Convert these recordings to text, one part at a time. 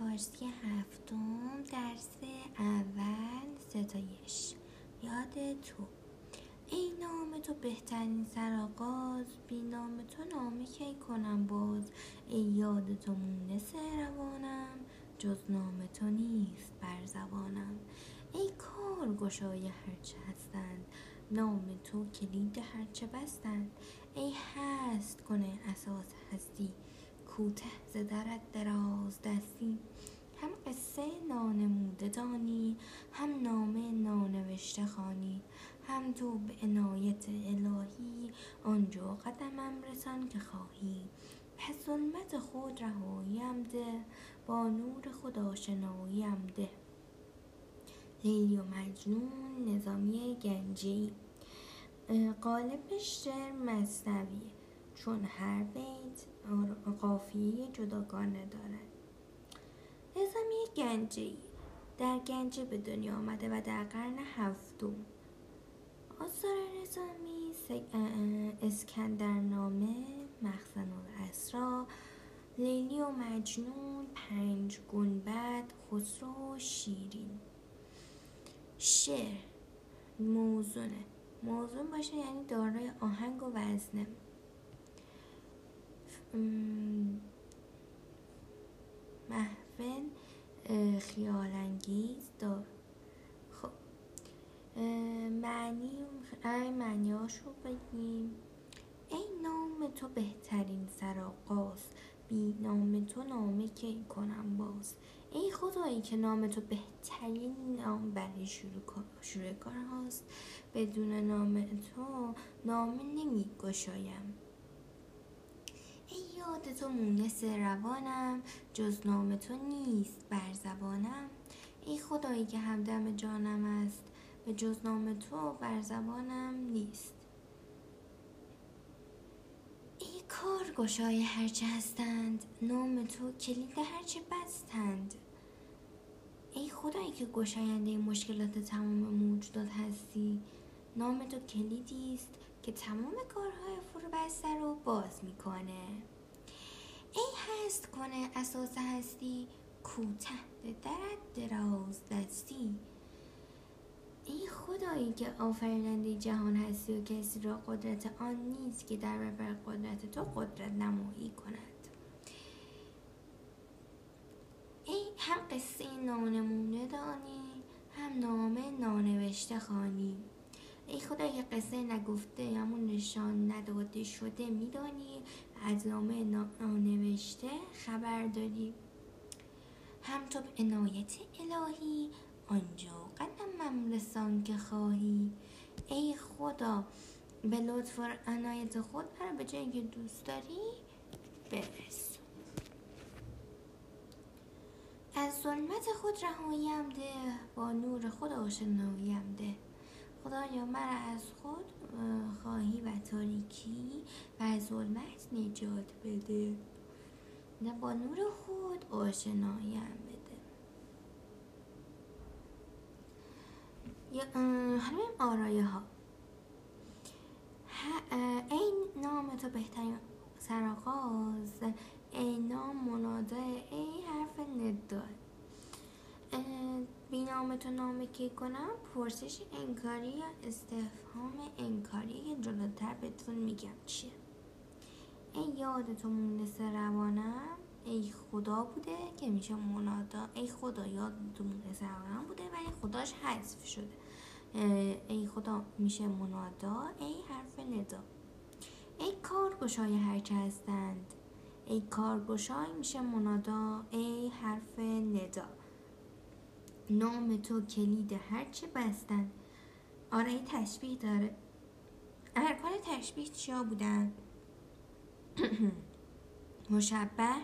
فارسی هفتم درس اول ستایش. یاد تو. ای نام تو بهترین سرآغاز. بی نام تو نامه کی کنم باز؟ ای یاد تو مونس روانم جز نام تو نیست بر زبانم. ای کار گشای هرچه هستند. نام تو کلید هرچه بستند. ای هست کنه اساس هستی. کوته ز درت دراز دستی. هم قصه نانموده دانی هم نامه نانوشته خوانی. هم تو به عنایت الهی آنجا قدمم رسان که خواهی. پس ظلمت خود رهاییم ده با نور خود آشناییم ده. لیلی و مجنون نظامی گنجی. قالب شعر مصنویه. چون هر بیت قافیه جداگانه دارد. نظامی گنجی در گنجه به دنیا آمده و در قرن هفتم. آثار نظامی اسکندرنامه مخزن الاسرا لیلی و مجنون پنج گنبد خسرو شیرین. شعر موزونه. موزون باشه یعنی دارای آهنگ و وزنه. محفل خیالانگیز دار. خب معنی ای معنیاش رو بگیم. ای نام تو بهترین سرآغاز. بی نام تو نامه کی کنم باز؟ ای خدایی که نام تو بهترین نام برای شروع, شروع کار هاست. بدون نام تو نامه نمی گشایم یاد تو مونس روانم جز نام تو نیست بر زبانم. ای خدایی که همدم جانم است به جز نام تو بر زبانم نیست. ای کار گشای هرچه هستند نام تو کلید هرچه بستند. ای خدایی که گشاینده مشکلات تمام موجودات هستی نام تو کلیدی است که تمام کارهای فرو بسته رو باز می‌کنه. ای هست کنه اساس هستی کوته درت دراز دستی. ای خدایی که آفریننده جهان هستی و کسی را قدرت آن نیست که در برابر قدرت تو قدرت نمایی کند. ای هم قصه نانمونه دانی هم نامه نانوشته خانی ای خدا که قصه نگفته همون نشان نداده شده میدانی. از نامه نوشته خبر داری هم تو به عنایت الهی آنجا قدمم رسان که خواهی. ای خدا به لطف و عنایت خود برای به جایی که دوست داری برس از ظلمت خود رهاییم ده با نور خود آشناییم ده. خدایا مرا از خود خواهی و تاریکی و ظلمت نجات بده. نه با نور خود آشنایم بده. همین آرایه ها. این نام تو بهترین سرآغاز ای نام مناده ای حرف نداد. بینام تو نامه کی کنم پرسش انکاری یا استفهام انکاری که جلوتر بهتون میگم چیه. ای یاد تو مونس روانم ای خدا بوده که میشه منادا. ای خدا یاد تو مونس روانم بوده ولی خداش حذف شده. ای خدا میشه منادا؟ ای حرف ندا. ای کارگشای هرچه هستند. ای کارگشای میشه منادا. ای حرف ندا. نام تو کلید هرچه بستن. آره تشبیه داره. ارکان تشبیه چیا بودن؟ مشبه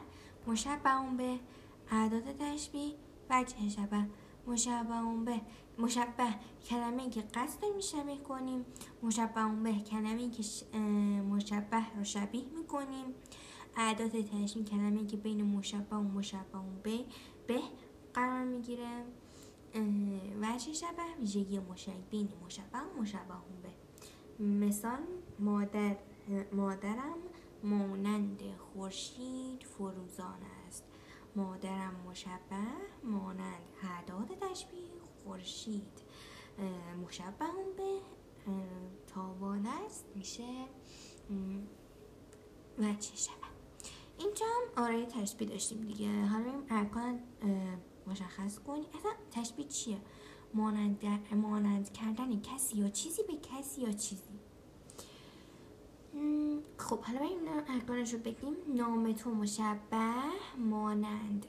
مشبه اون به اعداد تشبیه وجه شبه مشبه اون به مشبه کلمه که قصد میشبه کنیم مشبه اون به کلمه که مشبه رو شبیه می‌کنیم. اعداد تشبیه کلمه که بین مشبه و مشبه اون به به قرار می‌گیره. وجه شبه ویژگی مشابه بین مشبه و مشبه به. مثال مادر مادرم مانند خورشید فروزان است. مادرم مشبه مانند اعداد تشبیه خورشید. مشبه به تاوان است میشه وچه شبه. اینجا هم آرای تشبیه داشتیم دیگه. حالا ارکان مشخص کنی. اصلا تشبیه چیه؟ مانند, مانند کردن کسی یا چیزی به کسی یا چیزی. خب حالا بریم ارکانش رو بگیم. نام تو مشبه مانند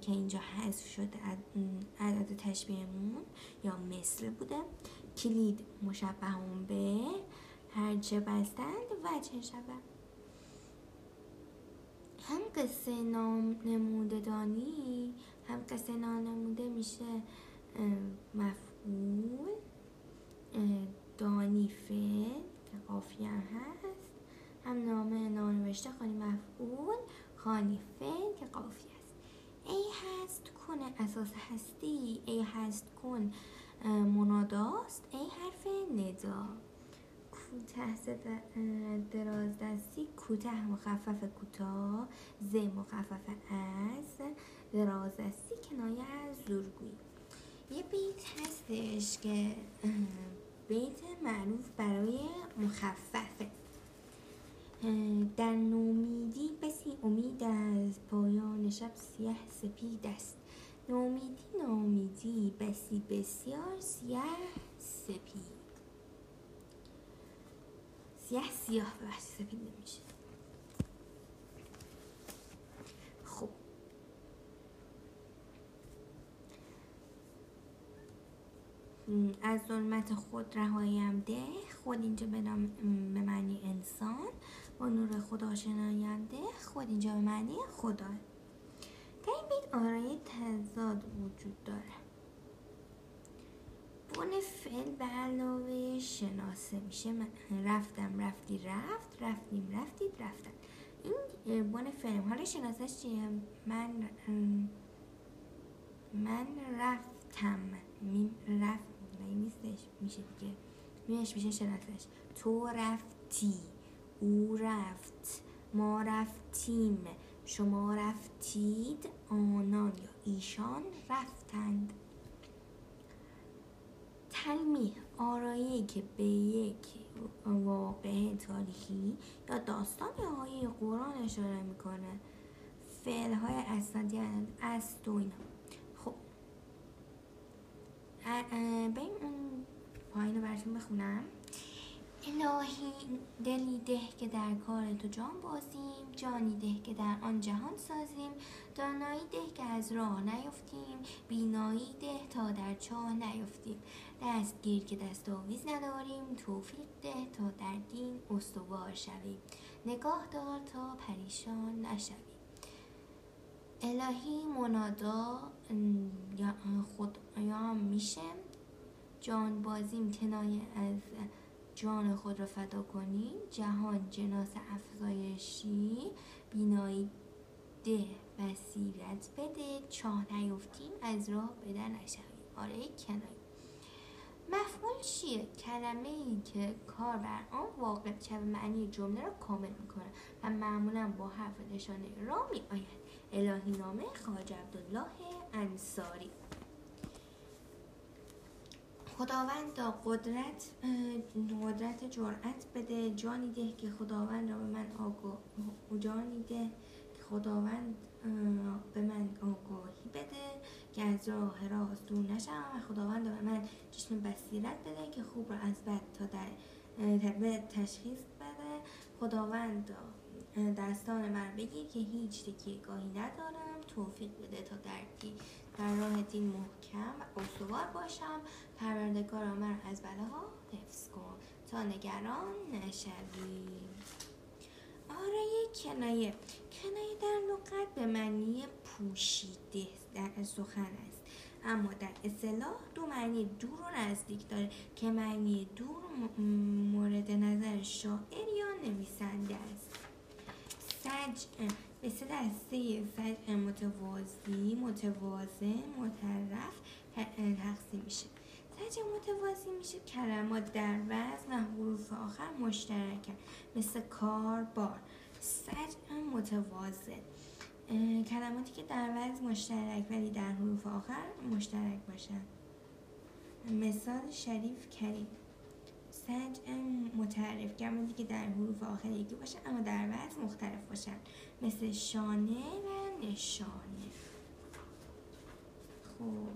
که اینجا حذف شده عدد تشبیهمون یا مثل بوده. کلید مشبه همون به هرچه بستند و چه شبه. هم قصه نام نموده هم قصه نام نموده میشه مفعول دانی فعل که قافیه هست. هم نامه نانوشته خانی مفعول خانی فعل که قافیه است. ای هست کن اساس هستی ای هست کن مناداست ای حرف ندا. کوته دراز دستی کوته مخفف کوتاه ز مخفف از. دراز دستی کنایه از زورگویی. یه بیت هستش که بیت معروف برای مخففه. در نومیدی بسی امید از پایان شب سیه سپید است. نومیدی نومیدی بسی بسیار سیه سپید. سیاه سیاه به سپید نمیشه خب از ظلمت خود رهاییم ده. خود اینجا به معنی انسان. با نور خدا شناینده خود اینجا به معنی خدا. در این بیت آرای تضاد وجود داره. بون فعل به علاوه شناسه میشه. رفتم رفتی رفت. رفتیم رفتید رفتن. این بون فعل. حالا شناسش چیه؟ من من رفتم. میم رفت نیستش میشه دیگه. میش میشه؟ شناسش تو رفتی. او رفت. ما رفتیم. شما رفتید. آنان یا ایشان رفتند. تلمیح آرایی که به یک واقع تاریخی یا داستان یا آیه قرآن اشاره می‌کنه. فعل های اسنادی است و اینا. بریم اون پایین رو براتون بخونم. الهی دلی ده که در کار تو جان بازیم جانی ده که در آن جهان سازیم دانایی ده که از راه نیفتیم بینایی ده تا در چاه نیفتیم. دستگیر که دست آویز نداریم توفیق ده تا در دین استوار شویم. نگاه دار تا پریشان نشویم. الهی منادا خدایان میشه جان بازیم کنایه از جان خود را فدا کنیم جهان جناس افزایشی بینایی ده بصیرت بده. چاه نیفتیم از راه بده نشویم. آره کنایی مفعول چیه؟ کلمه ای که کار بر آن واقع شب معنی جمله را کامل می‌کنه و معمولا با حرف نشانه را می آید الهی نامه خواجه عبدالله انصاری. خداوند قدرت قدرت جرأت بده. جانی ده که خداوند را به من آگاه جانی ده که خداوند به من آگاهی بده که از راه راست دور نشم و خداوند به من چشم بصیرت بده که خوب را از بد تا در تشخیص بده. خداوند دستان من بگیر که هیچ گاهی ندارم. توفیق بده تا در در راه دین محکم و استوار باشم. پروردگار من از بلاها حفظ کن. تا نگران نشوی. آره کنایه. کنایه در لغت به معنی پوشیده در سخن است. اما در اصطلاح دو معنی دور و نزدیک داره که معنی دور مورد نظر شاعر یا نویسنده است. سج مثل دسته سج متوازی متوازن مترف تقسیم میشه. سج متوازی میشه کلمات در وزن و حروف آخر مشترکن مثل کار بار. سج متوازن. کلماتی که در وضع مشترک ولی در حروف آخر مشترک باشن. مثال شریف کریم. سج متعرف کلماتی که در حروف آخر یکی باشن اما در وضع مختلف باشن. مثل شانه و نشانه. خب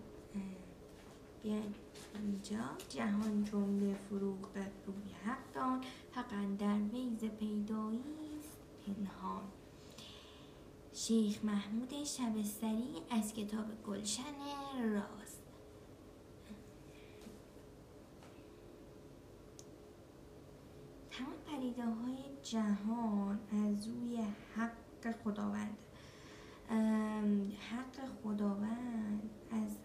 بیاین اینجا. جهان جمله فروغ روی حق دان حقا در ویز پیدایی پنهان. شیخ محمود شبستری از کتاب گلشن راست تمام پریده های جهان از روی حق خداوند. حق خداوند از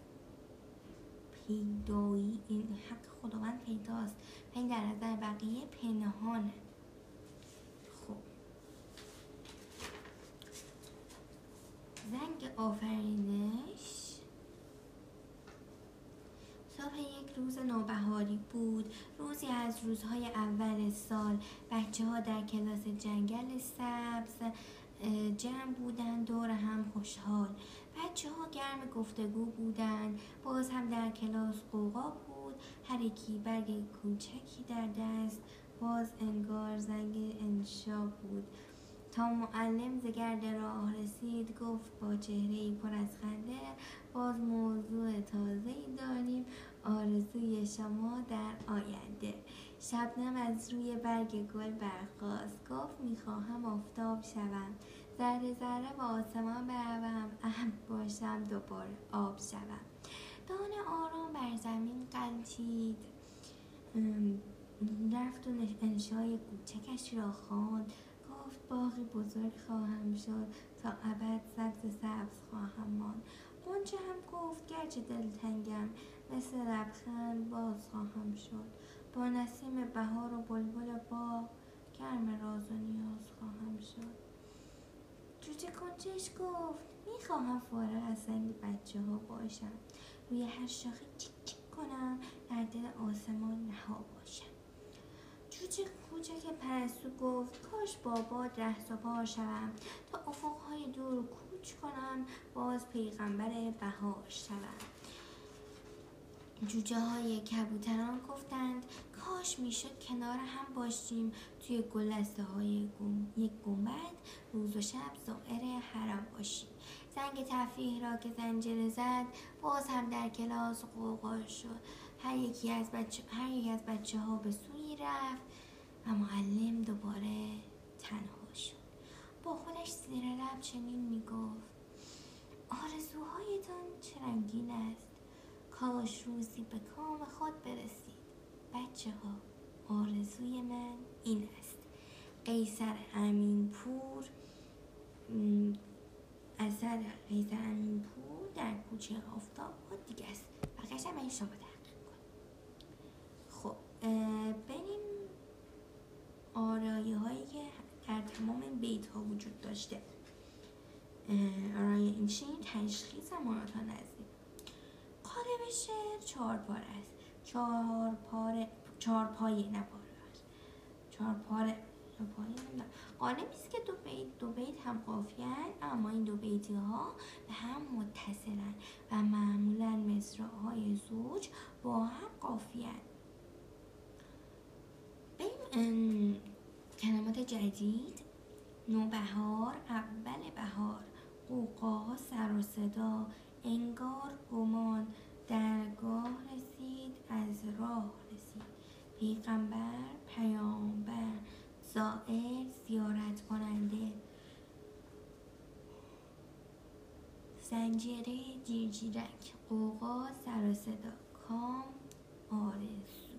پیدایی این حق خداوند پیداست. و در نظر بقیه پنهانه خب. زنگ آفرینش. صبح یک روز نوبهاری بود. روزی از روزهای اول سال بچه ها در کلاس جنگل سبز جمع بودن دور هم خوشحال. بچه ها گرم گفتگو بودن باز هم در کلاس قوقا بود. هر یکی برگ کوچکی در دست. باز انگار زنگ انشا بود. تا معلم زگرد راه رسید گفت با چهره پر از خنده باز موضوع تازه داریم. آرزوی شما در آینده. شبنم از روی برگ گل برخواست گفت می‌خواهم آفتاب شوم. ذره ذره به آسمان بروم. اهم باشم دوباره آب شوم. دانه آرام بر زمین قلتید. رفت و انشای کوچکش را خواند. گفت باقی بزرگ خواهم شد. تا ابد سبز سبز خواهم ماند. قنچه هم گفت گرچه دلتنگم. مثل لبخند باز خواهم شد. با نسیم بهار و بلبل با گرم راز و نیاز خواهم شد. جوجه کنچش گفت می‌خواهم فارغ از سنگ بچه ها باشم. روی هر شاخه چیک چیک کنم در دل آسمان نها باشم. جوجه کوچک پرستو گفت کاش بابا رهس و پا شوم. تا افقهای دور کوچ کنم باز پیغمبر بهار شوم. جوجه های کبوتران گفتند کاش می‌شد کنار هم باشیم توی گلسته های یک گنبد روز و شب زائر حرم باشیم زنگ تفریح را که زنجره زد باز هم در کلاس قوقا شد. هر یکی از بچه, هر یکی از بچه ها به سوی رفت و معلم دوباره تنها شد. با خودش زیر لب چنین می‌گفت آرزوهایتان چه رنگین است؟ کاش روزی به کام خود برسید. بچه ها آرزوی من این است. قیصر امین پور اثر قیصر امین پور در کوچه آفتاب دیگه است. بقیش هم شما تحقیق کن خب بریم آرایه هایی که در تمام بیت ها وجود داشته. آرایه این چین تشخیص مراتان نزدیک. قالب شعر چهار پاره است. چهار پاره چهار پایه نه پاره چهار پاره قالبی است که دو بیت دو بیت هم قافیه اما این دو بیتی ها به هم متصلن و معمولا مصرع های زوج با هم قافیه بریم کلمات جدید نوبهار اول بهار قوقا سر و صدا انگار گمان درگاه رسید از راه رسید. پیغمبر پیامبر زائر زیارت کننده زنجیره جیرجیرک قوقا سر صدا کام آرزو.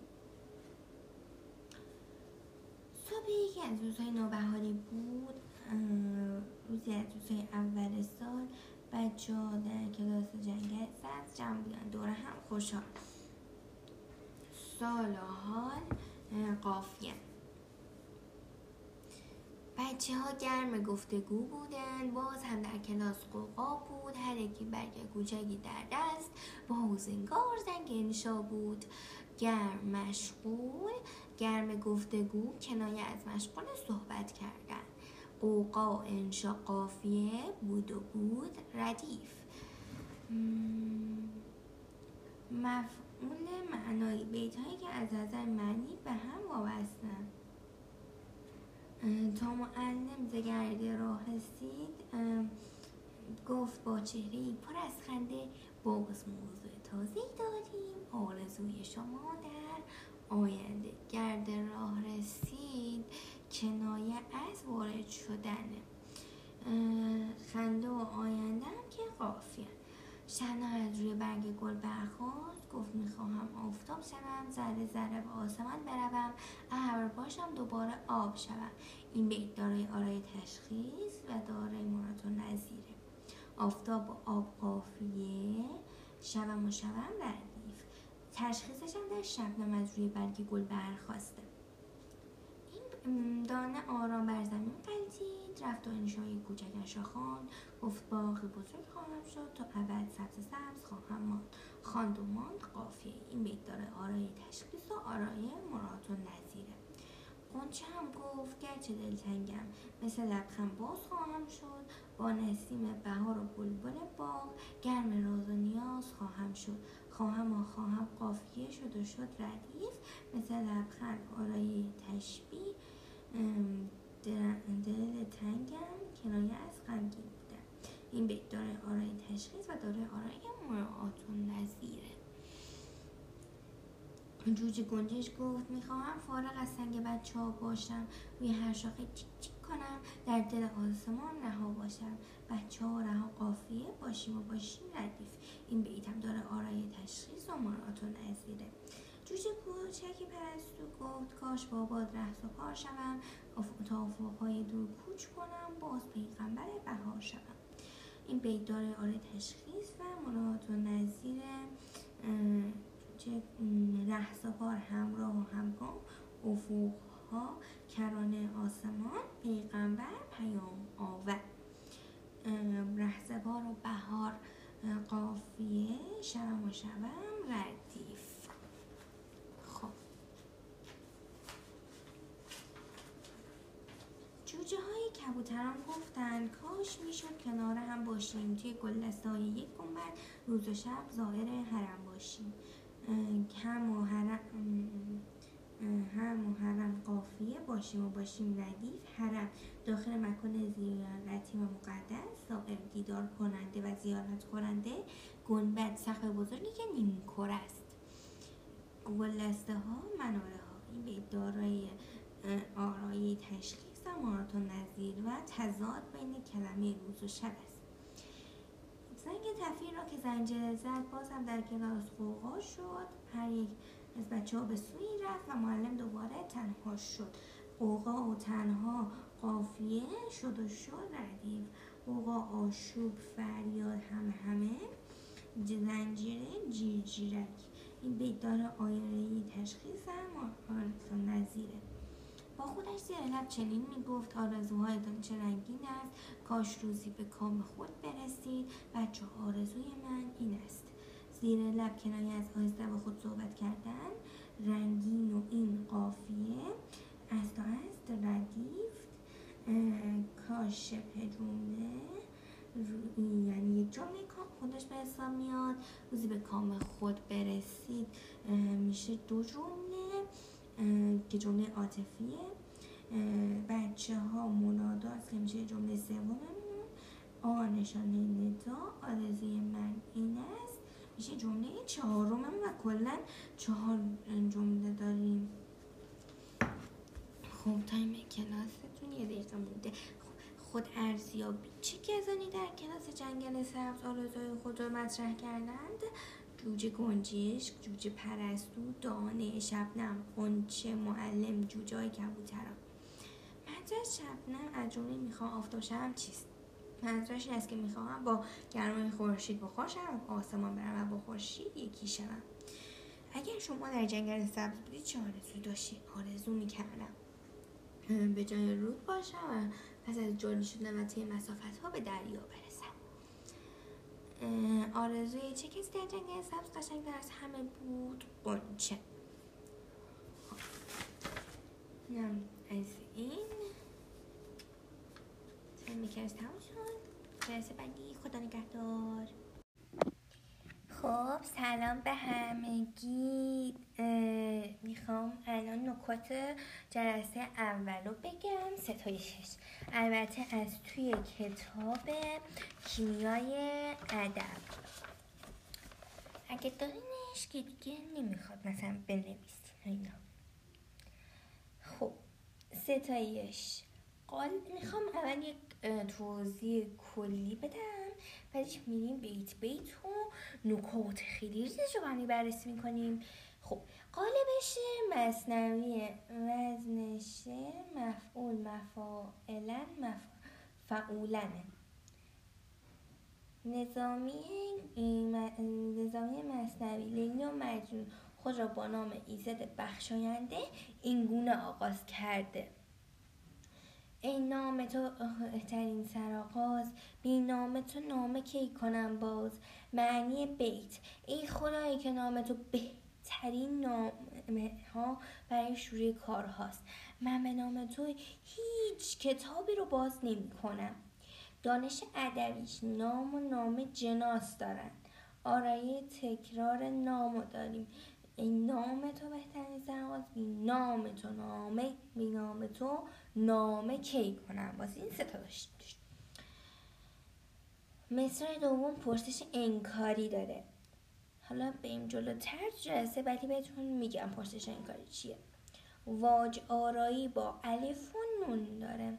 صبح یکی از روزهای نوبهاری بود. روزی از روزهای اول سال بچه ها در کلاس جنگل سبز جمع بودن. دور هم خوشحال. سال حال قافیه. بچه ها گرم گفتگو بودن. باز هم در کلاس قوقا بود. هر یکی برگ کوچکی در دست. با حوزنگار زنگ انشا بود. گرم مشغول گرم گفتگو کنایه از مشغول صحبت کردن. قوقا و انشا قافیه بود و بود ردیف مفعول معنایی بیت هایی که از نظر معنی به هم وابستن. تا معلم زگرد راه رسید گفت با چهره پر از خنده باز موضوع تازه داریم آرزوی شما در آینده. گرد راه رسید. کنایه از وارد شدن خنده و آینده هم که قافیه. شنا از روی برگ گل برخواست گفت می‌خواهم آفتاب شوم ذره ذره به آسمان بروم ابر باشم دوباره آب شوم. این بیت دارای آرای تشخیص و دارای مراد و نظیره. آفتاب و آب قافیه شوم و شوم ردیف. تشخیصش هم در شبنم از روی برگ گل برخواسته. دانه آرام بر زمین قلتید رفت و انشای کوچکش را خواند گفت باغ بزرگ خواهم شد تا ابد سبز سبز خواهم ماند. خواند و ماند قافیه. این بیت داره آرای تشخیص و آرای مراد و نظیره. قنچه هم گفت؟ گرچه دلتنگم. مثل لبخند باز خواهم شد. با نسیم بهار و بلبل باغ گرم راز و نیاز خواهم شد. خواهم و خواهم قافیه شد و شد ردیف. مثل لبخند آرای تشبیه دل تنگم کنایه از غمگین بودم. این بیت داره آرای تشخیص و داره آرای مراعات و نظیره. جوجه گنجش گفت می‌خواهم فارغ از سنگ بچه ها باشم. روی هر شاخه چیک چیک کنم. در دل آسمان رها باشم. بچه ها رها قافیه باشیم و باشیم ردیف. این بیتم داره آرای تشخیص و مراعات و نظیره. جوجه کوچکی پرستو گفت کاش با باد و پار شوم تا افقهای دور کوچ کنم باز پیغمبر بهار شوم. این بیت داره آره تشخیص و مراد و نظیر رهس و پار همراه و همگام افقها کرانه آسمان پیغمبر پیام آور رهزبار و بهار قافیه شوم و شوم ردیف جوجه های کبوتران گفتند کاش می‌شد کنار هم باشیم. توی گلدستای یک گنبد روز و شب ظاهر حرم باشیم. هم و حرم هم و قافیه باشیم و باشیم ردیف حرم. داخل مکان زیارتی و مقدس صاحب دیدار کننده و زیارت کننده گنبد سقف بزرگی که نیم است. گلدسته ها مناره ها این دارای آرایی تشکیل و نظیر و تضاد بین کلمه روز و شب است. زنگ تفیر را که زنجره زد باز هم در کلاس قوقا شد. هر یک از بچه ها به سوی رفت و معلم دوباره تنها شد. قوقا و تنها قافیه شد و شد ردیف. قوقا آشوب فریاد همه همه. زنجیره جیرجیرک. این بیت داره آیره تشخیص هم نظیره با خودش زیر لب چنین می‌گفت آرزوهایتان چه رنگین است. کاش روزی به کام خود برسید بچه آرزوی من این است. زیر لب کنایه از آهسته با خود صحبت کردن رنگین و این قافیه است و است ردیف کاش جمله یعنی یک جمله کام خودش به حساب میاد. روزی به کام خود برسید میشه دو جمله که جمله عاطفیه. بچه ها منادات که میشه جمله سوممون. آ نشانه ندا آرزوی من این است. میشه جمله چهارمم و کلا چهار جمله داریم. خب تایم کلاستون یه دقیقه مونده. خود ارزیابی چه کسانی در کلاس جنگل سبز آرزوی خود را مطرح کردند؟ جوجه گنجش جوجه پرستو دانه شبنم قنچه معلم جوجه های کبوتران منظور شبنم از جمله می‌خوام آفتاب شم چیست؟ منظورش این است که می‌خواهم با گرمای خورشید بخور شوم آسمان برم و با خورشید یکی شوم. اگر شما در جنگل سبز بودید چه آرزوی داشتید آرزو می‌کردم. به جای رود باشم و پس از جالی شدن و طی مسافت ها به دریا برسم آرزوی چه کسی در جنگل سبز قشنگ از همه بود؟ قنچه از این. می‌کرد تموم شد. جلسه بعدی خدا نگهدار. خب. سلام به همگی. می‌خوام الان نکات جلسه اول رو بگم. ستایشش البته از توی کتاب کیمیای ادب. اگه دارینش که دیگه نمی‌خواد مثلا بنویسین اینا. خب ستایش. قال می‌خوام اول یک توضیح کلی بدم. بعدش میریم بیت بیت و نکات خیلی ریزش رو بررسی می‌کنیم. خب قالبش مصنوی وزنشه مفعول مفاعلن مفعولنه. نظامی نظامی مصنوی لیلی و مجنون خود را با نام ایزد بخشاینده این گونه آغاز کرده. ای نام تو بهترین سرآغاز. بی نام تو نامه کی کنم باز؟ معنی بیت. ای خدایی که نام تو بهترین نامه ها برای شروع کار هاست. من به نام تو هیچ کتابی رو باز نمی کنم. دانش ادبیش نام و نام جناس دارند آرایه تکرار نامو داریم. این نام تو بهترین سرآغاز. بی نام تو نامه. بی نام تو نامه کی کنم؟ واسه این ستا داشت. مصر دوم پرسش انکاری داره. حالا بریم جلوتر جلسه ولی بهتون میگم پرسش انکاری چیه. واج آرایی با الف و نون داره.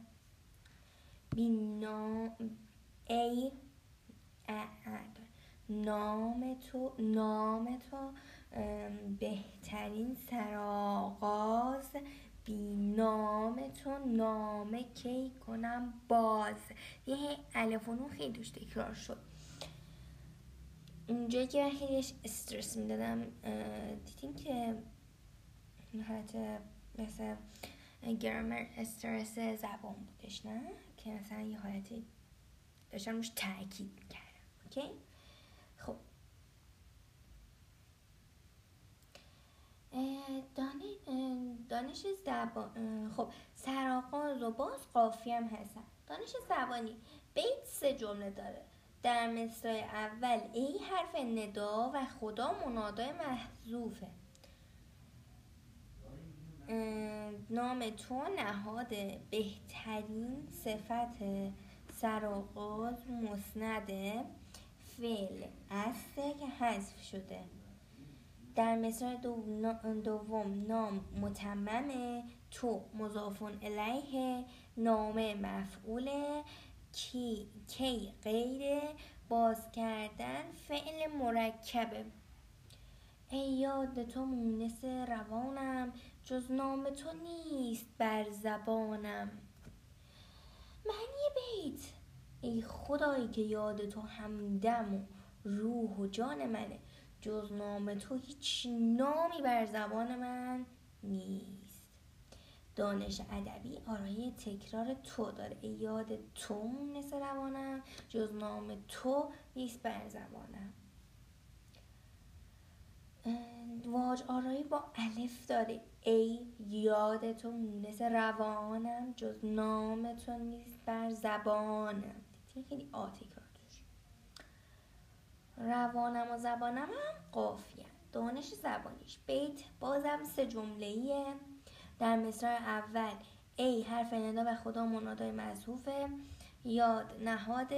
بی نام ای نام تو نام تو بهترین سرآغاز بی نام تو نامه کی کنم باز. یه الفونو خیلی دوش تکرار شد. اونجایی که من خیلیش استرس می‌دادم دیدیم که حالت مثل گرامر استرس زبان بودش نه؟ که مثلا یه حالتی داشتم روش تاکید می‌کردم اوکی خب دانش زبان خب سرآغاز و باز قافی هم هستن. دانش زبانی بیت سه جمله داره. در مصرع اول ای حرف ندا و خدا منادای محذوفه. نام تو نهاد بهترین صفت سرآغاز مسند فعل استه که حذف شده. در مثال دوم نام متممه تو مضافون الیه نامه مفعول کی, کی غیر باز کردن فعل مرکبه ای یاد تو مونس روانم جز نام تو نیست بر زبانم. معنی بیت. ای خدایی که یاد تو همدم و روح و جان منه. جز نام تو هیچ نامی بر زبان من نیست. دانش ادبی آرای تکرار تو داره. یاد تو مونس روانم جز نام تو نیست بر زبانم. واج آرایی با الف داره. ای یاد تو مونس روانم جز نام تو نیست بر زبانم. خیلی آتی توش روانم و زبانم هم قافیه. دانش زبانیش. بیت. بازم سه جمله در مصرع اول. ای حرف ندا و خدا منادای مضحوفه یاد نهاد.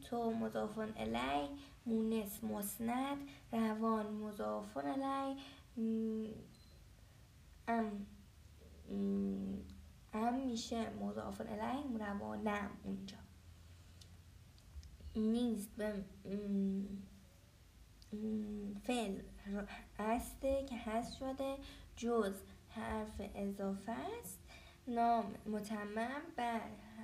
تو مضافون الی. مونس مسند. روان مضافون الی. ام ام میشه مضافون الی. روانم اونجا. نیست. به فعل هسته که هست شده جز حرف اضافه است. نام متمم بر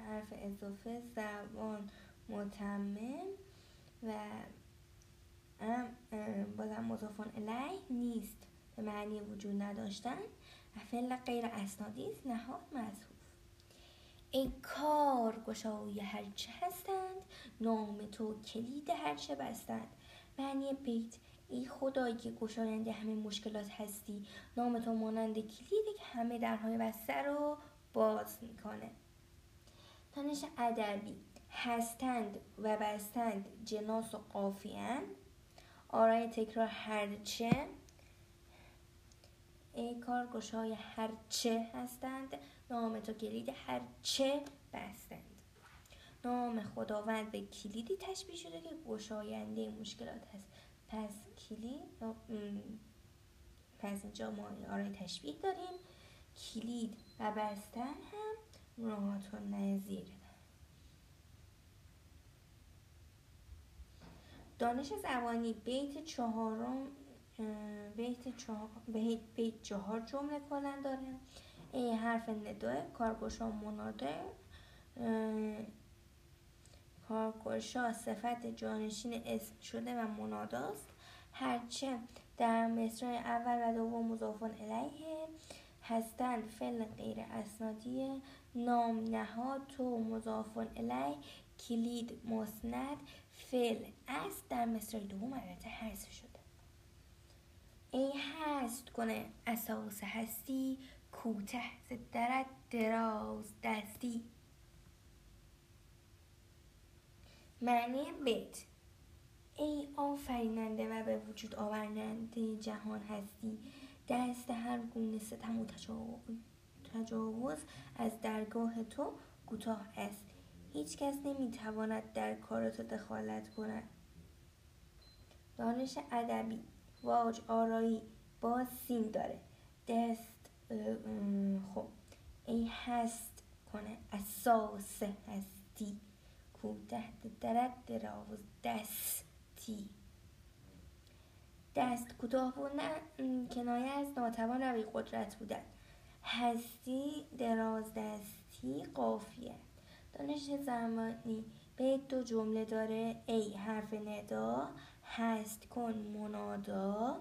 حرف اضافه زبان متمم و بازم مضافان الی نیست. به معنی وجود نداشتن. و فعل غیر اسنادی است نهاد مضحوف ای کار گشای هرچه هستند نام تو کلید هرچه بستند. معنی بیت. ای خدایی که گشاینده همه مشکلات هستی. نام تو مانند کلیدی که همه درهای بسته رو باز می‌کنه. دانش ادبی. هستند و بستند جناس و قافیان آرای تکرار هرچه. ای کارگشای هرچه هستند. نام تو کلید هرچه بستند. نام خداوند به کلیدی تشبیه شده که گشاینده مشکلات هست. پس کلید پس اینجا ما آرای تشبیه داریم. کلید و بستن هم راحت و نظیر دانش زبانی بیت چهارم بیت چهار, بیت چهار جمله کلن داره. ای حرف نداه کارگوشا مناده کارگوشا صفت جانشین اسم شده و مناداست. هرچه در مصرع اول و دوم مضافان الیه هستند. فعل غیر اسنادی نام نهاد تو مضافان الیه کلید مسند. فعل است در مصرع دوم البته حذف شده. ای هست کنه اساس هستی کوته درد دراز دستی. معنی بیت. ای آفریننده و به وجود آورننده جهان هستی. دست هر گونه ستم و تجاوز از درگاه تو کوتاه است. هیچ کس نمی‌تواند در کار تو دخالت کند. دانش ادبی. واج آرایی. با سین داره. دست خب. ای هست کنه. اساس هستی. کوته درد دراز دستی. دست کوتاه بودن کنایه از ناتوان روی قدرت بودن. هستی دراز دستی قافیه. دانش زمانی به دو جمله داره. ای حرف ندا هست کن منادا.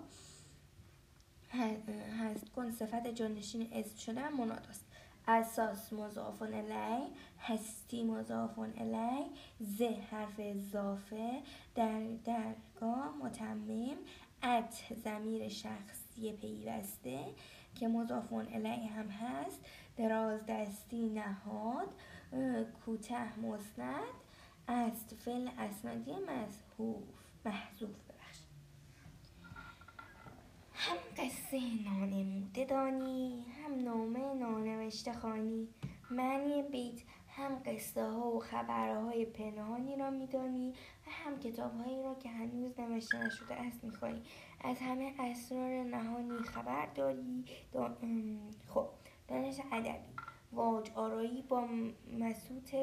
هست کن صفت جانشین شده و مناداست. اساس مضافون الی هستی مضافون الی ز حرف اضافه در درگاه متمم ات زمیر شخصی پیوسته که مضافون الی هم هست دراز دستی نهاد کوته مسند است فعل اسنادی محذوف. ببخش هم قصه نانموده دانی هم نامه نانوشته خانی معنی بیت هم قصه ها و خبرهای پنهانی را میدانی و هم کتاب هایی را که هنوز نوشته نشده است می‌خوانی از همه اسرار نهانی خبر داری خب دانش ادبی. واج آرایی با مسوت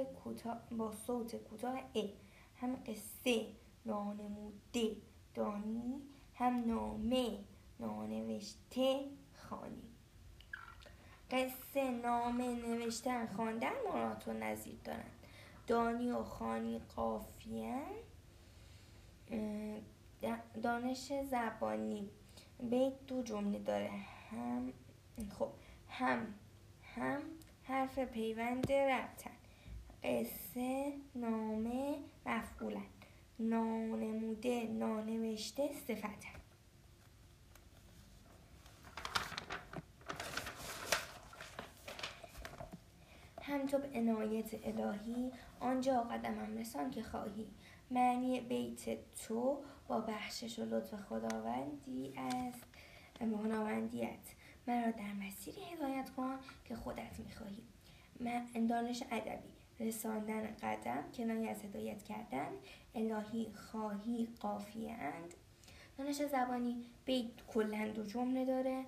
با صوت کوتاه ا. هم قصه نانموده دانی هم نامه نانوشته خانی. قصه نامه نوشتن خواندن مرات و نظیر دارند دانی و خانی قافیه دانش زبانی. به دو جمله داره. هم خب هم هم حرف پیوند ربطن. قصه نامه مفعولن. نانموده نانوشته صفتن. هم تو به عنایت الهی آنجا قدمم رسان که خواهی. معنی بیت تو با بخشش و لطف خداوندی است. خداوندیت. مرا در مسیری هدایت کن که خودت می‌خواهی. من دانش ادبی. رساندن قدم کنایه از هدایت کردن الهی خواهی قافیه اند. دانش زبانی بیت کلا دو جمله داره.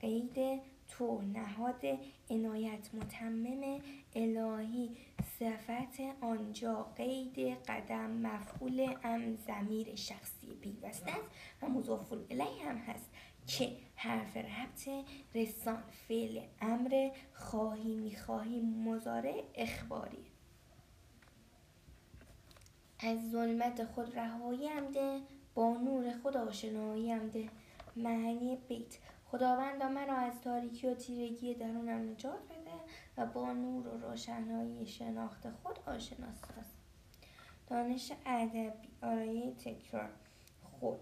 قید تو نهاد عنایت متمم الهی صفت آنجا قید قدم مفعول ام زمیر شخصی پیوسته و مضاف الیه هم هست که حرف ربط رسان فعل امر خواهی می‌خواهی مزاره اخباری. از ظلمت خود رهایی ده با نور خود آشنایی ده. معنی بیت خداوند مرا از تاریکی و تیرگی درونم نجات بده و با نور و روشنایی شناخت خود آشنا ساز دانش ادبی آرایه تکرار خود.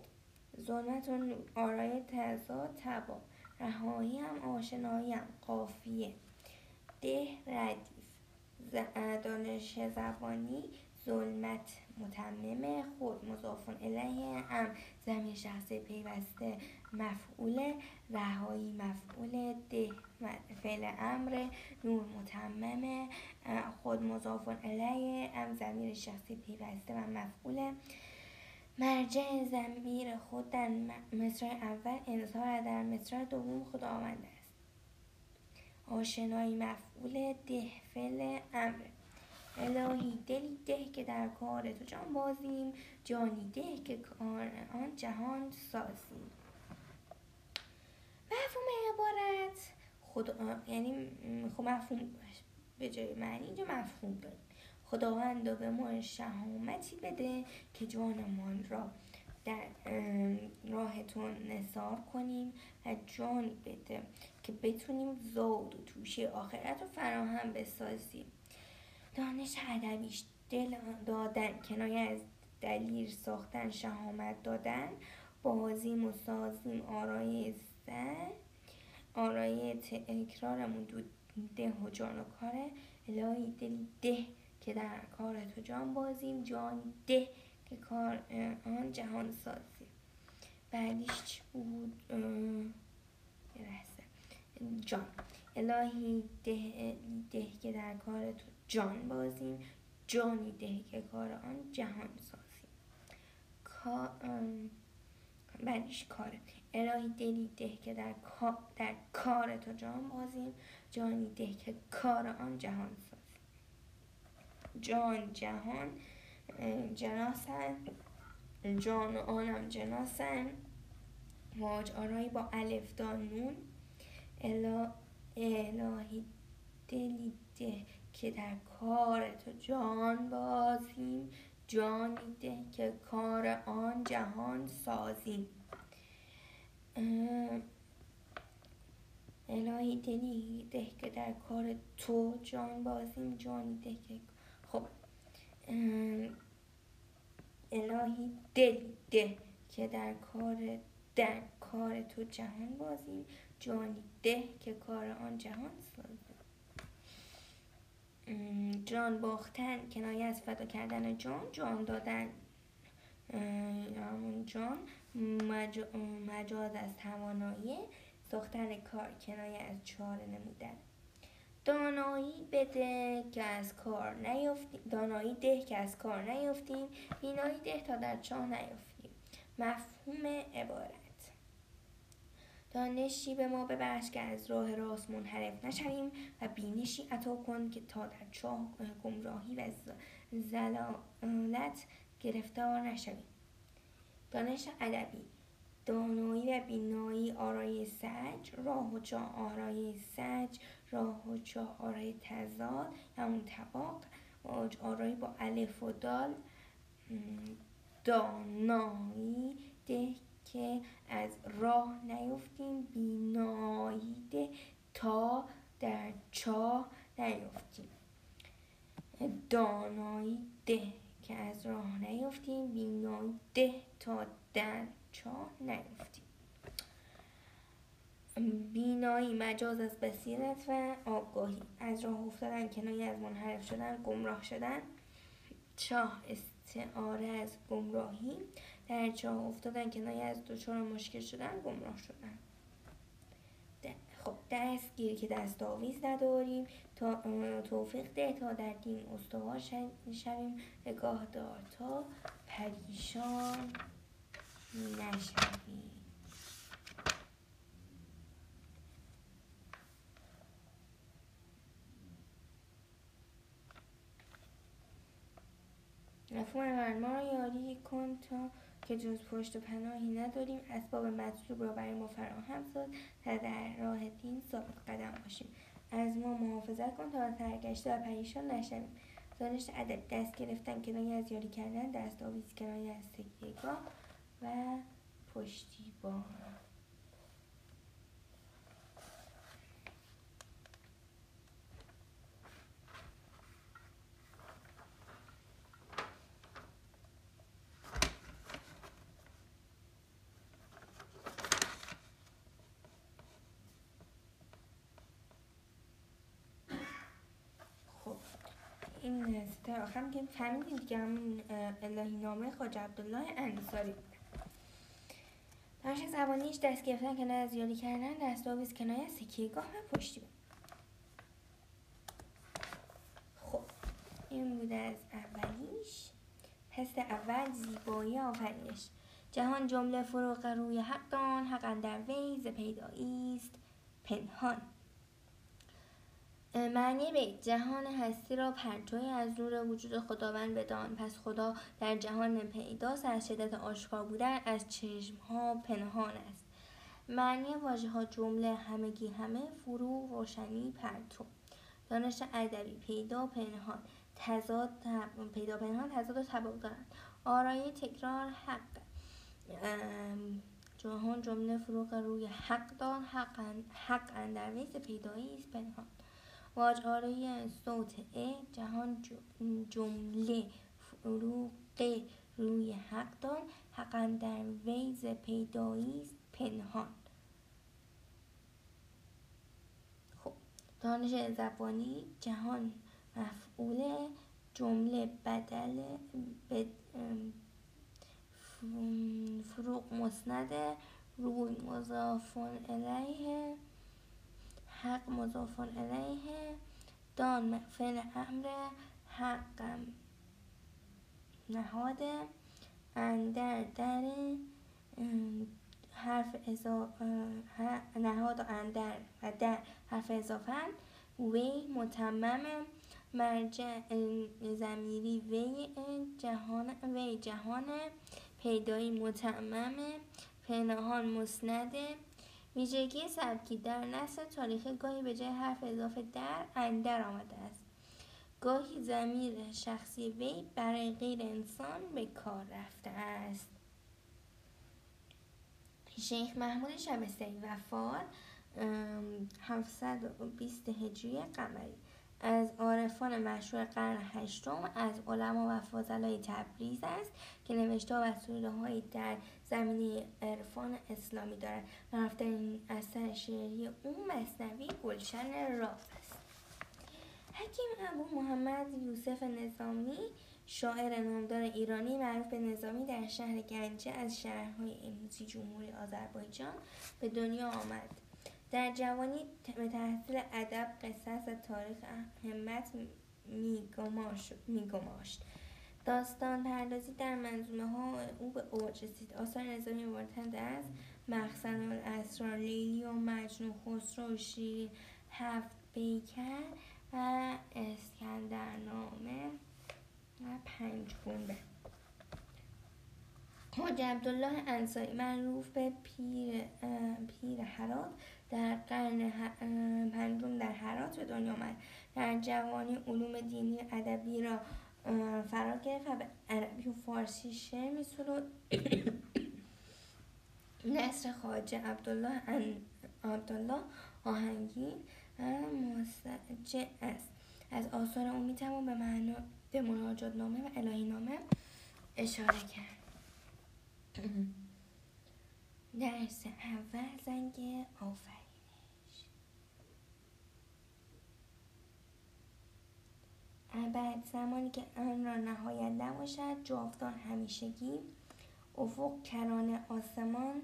ظلمت و نور آرای تضاد تبا. رهایی هم آشنایی هم قافیه. ده ردیف. دانش زبانی ظلمت متمم خود. مضافون الیه ام زمین شخصی پیوسته. مفعول رهایی مفعول ده فعل امر نور متمم خود مضافون الیه ام زمین شخصی پیوسته و مفعول مرجع زمیر خود در مصر اول انظار در مصر دوم خود آمده است. آشنایی مفعول ده فعل امر. الهی دلی ده که در کار تو جان بازیم جانی ده که کار آن جهان سازیم. عبارت. خدا یعنی خب مفهوم به جای معنی اینجا مفهوم داریم خداوند به ما شهامتی بده که جانمان را در راهتون نصار کنیم و جانی بده که بتونیم زود و توشه آخرت رو فراهم بسازیم. دانش ادبیش دل دادن کنایه از دلیل ساختن شهامت دادن بازیم و سازیم آرای سر آرای اکرارمون دو ده و جان و کاره الهی دلی ده که در کار تو جان بازیم جان ده که کار آن جهان سازیم. بعدیش چی بود؟ جان. الهی ده, ده که در کار تو جان بازیم جانی ده که کار آن جهان سازیم. بعدش کاره الهی دلی ده که در, در کار تو جان بازیم. جانی ده که کار آن جهان سازیم. جان جهان جناسن. جان و آنم جناسن. واج آرایی با الف دانون الهی دلی ده که در کار تو جان بازیم. جانی ده که کار آن جهان سازیم الهی دلی ده که در کار تو جان بازیم جانی ده که خب الهی دلی ده که در کار در کار تو جهان بازیم جانی ده که کار آن جهان سازیم جان باختن کنایه از فدا کردن جان جان دادن جان مجاز از توانایی ساختن کار کنایه از چاره نمودن. دانایی بده که از کار نیفتیم دانایی ده که از کار نیفتیم بینایی ده تا در چاه نیفتیم مفهوم عبارت. دانشی به ما ببخش که از راه راست منحرف نشویم و بینشی عطا کن که تا در چاه گمراهی و زلالت گرفتار نشویم. دانش ادبی دانایی و بینایی آرای سج راه و جا آرای سج راه و جا آرای تزاد همون طباق آرای با الف و دال دانایی ده که از راه نیفتیم. بیناییده تا در چاه نیفتیم. دانایی ده که از راه نیفتیم. بینایی ده تا در چاه نیفتیم. بینایی مجاز از بصیرت و آگاهی. از راه افتادن کنایه از منحرف شدن گمراه شدن. چاه استعاره از گمراهی. در چاه افتادن کنایه از دچار مشکل شدن گمراه شدن. خب دستگیر که دست آویز نداریم تا توفیق ده تا در دین استوار شویم. نگاه دار تا پریشان نشویم. مفهوم ما یاری کن تا که جز پشت و پناهی نداریم. اسباب مطلوب را برای ما فراهم ساز تا در راه دین ثابت قدم باشیم. از ما محافظت کن تا سرگشته و پریشان نشویم. دانش ادب. دست گرفتن کنایه از یاری کردن دست آویز کنایه از تکیهگاه و پشتیبان. این ستاره آخر که فهمیدیم دیگه همون الهی نامه خاج عبدالله انصاری. بود دانش زبانیش دست گرفتن کنار از یاری کردن دست آویز کنایه سکیگاه و پشتی خب این بود از اولیش. پس اول زیبایی آفرینش. جهان جمله فروغ روی حقان حق در وی ز پیدایی است پنهان. معنی به جهان هستی را پرتوی از نور وجود خداوند بدان. پس خدا در جهان پیداست از شدت آشکار بودن از چشم ها پنهان است. معنی واژه ها جمله همگی همه فرو روشنی پرتو. دانش ادبی پیدا پنهان. تضاد پیدا پنهان تضاد و تباب دارند. آرای تکرار حق. جهان جمله فروغ روی حق دان حق, حق اندر پیدایی است پنهان. واجاره صوت ا جهان جمله فروغ روی حق دان حق در ویز پیدایی پنهان. خب دانش زبانی جهان مفعول جمله بدل بد فروغ مسند روی مضافون الیه حق مضاف الیه دان فعل امر حق نهاده اندر در حرف اضافه نهاد اندر و در حرف اضافه وی متمم. مرجع زمیری وی جهان وی جهان. پیدایی متمم. پنهان مسنده ویژگی سبکی در نصر تاریخی گاهی به جای حرف اضافه در اندر آمده است. گاهی زمیر شخصی وی برای غیر انسان به کار رفته است. شیخ محمود شبستری وفات 720 هجری قمری. از عارفان مشهور قرن هشتم از علما و فاضلای تبریز است که نوشته و سروده در زمینه عرفان اسلامی دارد این اثر شعری او مصنوی گلشن راه است. حکیم ابو محمد یوسف نظامی شاعر نامدار ایرانی معروف به نظامی در شهر گنجه از شهرهای امروزی جمهوری آذربایجان به دنیا آمد. در جوانی به تحصیل ادب قصص و تاریخ همت میگماشت. داستان پردازی در منظومه ها او به اوج رسید. آثار نظامی مورتند از مخزن الاسرار لیلی و مجنون خسرو شیر هفت بیکر و اسکندرنامه و پنج گنبه حاج عبدالله انصاری معروف به پیر, پیر حرات در قرن پنجم در حرات به دنیا آمد. در جوانی علوم دینی ادبی را فرا گرفت و به عربی و فارسی شعر میسرود نصر خواجه عبدالله عبدالله آهنگین و است. از آثار او می‌توان به معنا به مناجات نامه و الهی نامه اشاره کرد. درس اول زنگ آفرینش بعد زمانی که آن را نهایت نباشد جاودان همیشگی افق کران آسمان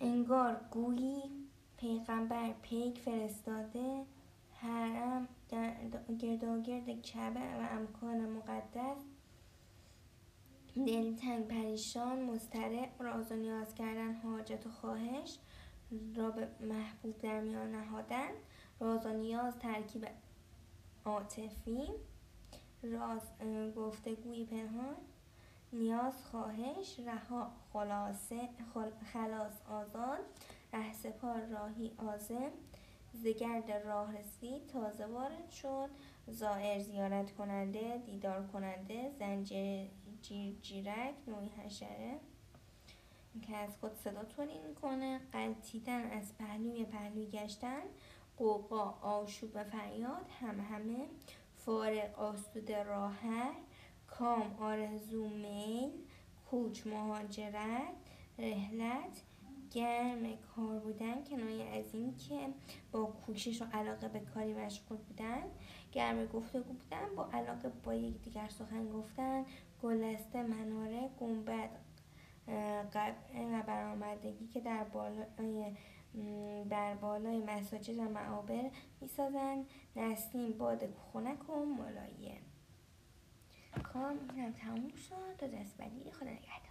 انگار گویی پیغمبر پیک فرستاده حرم گرداگرد کعبه و امکان مقدس دلتنگ پریشان مسترع راز و نیاز کردن حاجت و خواهش را به محبوب در میان نهادن راز و نیاز ترکیب عاطفی راز گفتگوی پنهان نیاز خواهش رها خلاصه خلاص آزاد سپار راهی آزم زگرد راه رسید تازه وارد شد زائر زیارت کننده دیدار کننده زنجیر جیر جیرک نوعی حشره. که از خود صدا تولید می‌کنه قلتیدن از پهلوی پهلوی گشتن قوقا آشوب و فریاد هم همه. فارق آسوده راهر کام آرزو میل کوچ مهاجرت رهلت گرم کار بودن کنایه از این که با کوشش و علاقه به کاری مشغول بودن. گرم گفتگو بودن با علاقه با دیگر سخن گفتن. گلسته مناره گنبد قبل برآمدگی که در بالای در بالای مساجد و معابر می‌سازند نسیم باد خنک و ملایم کار هم تموم شد. تا دست خدا نگهدار.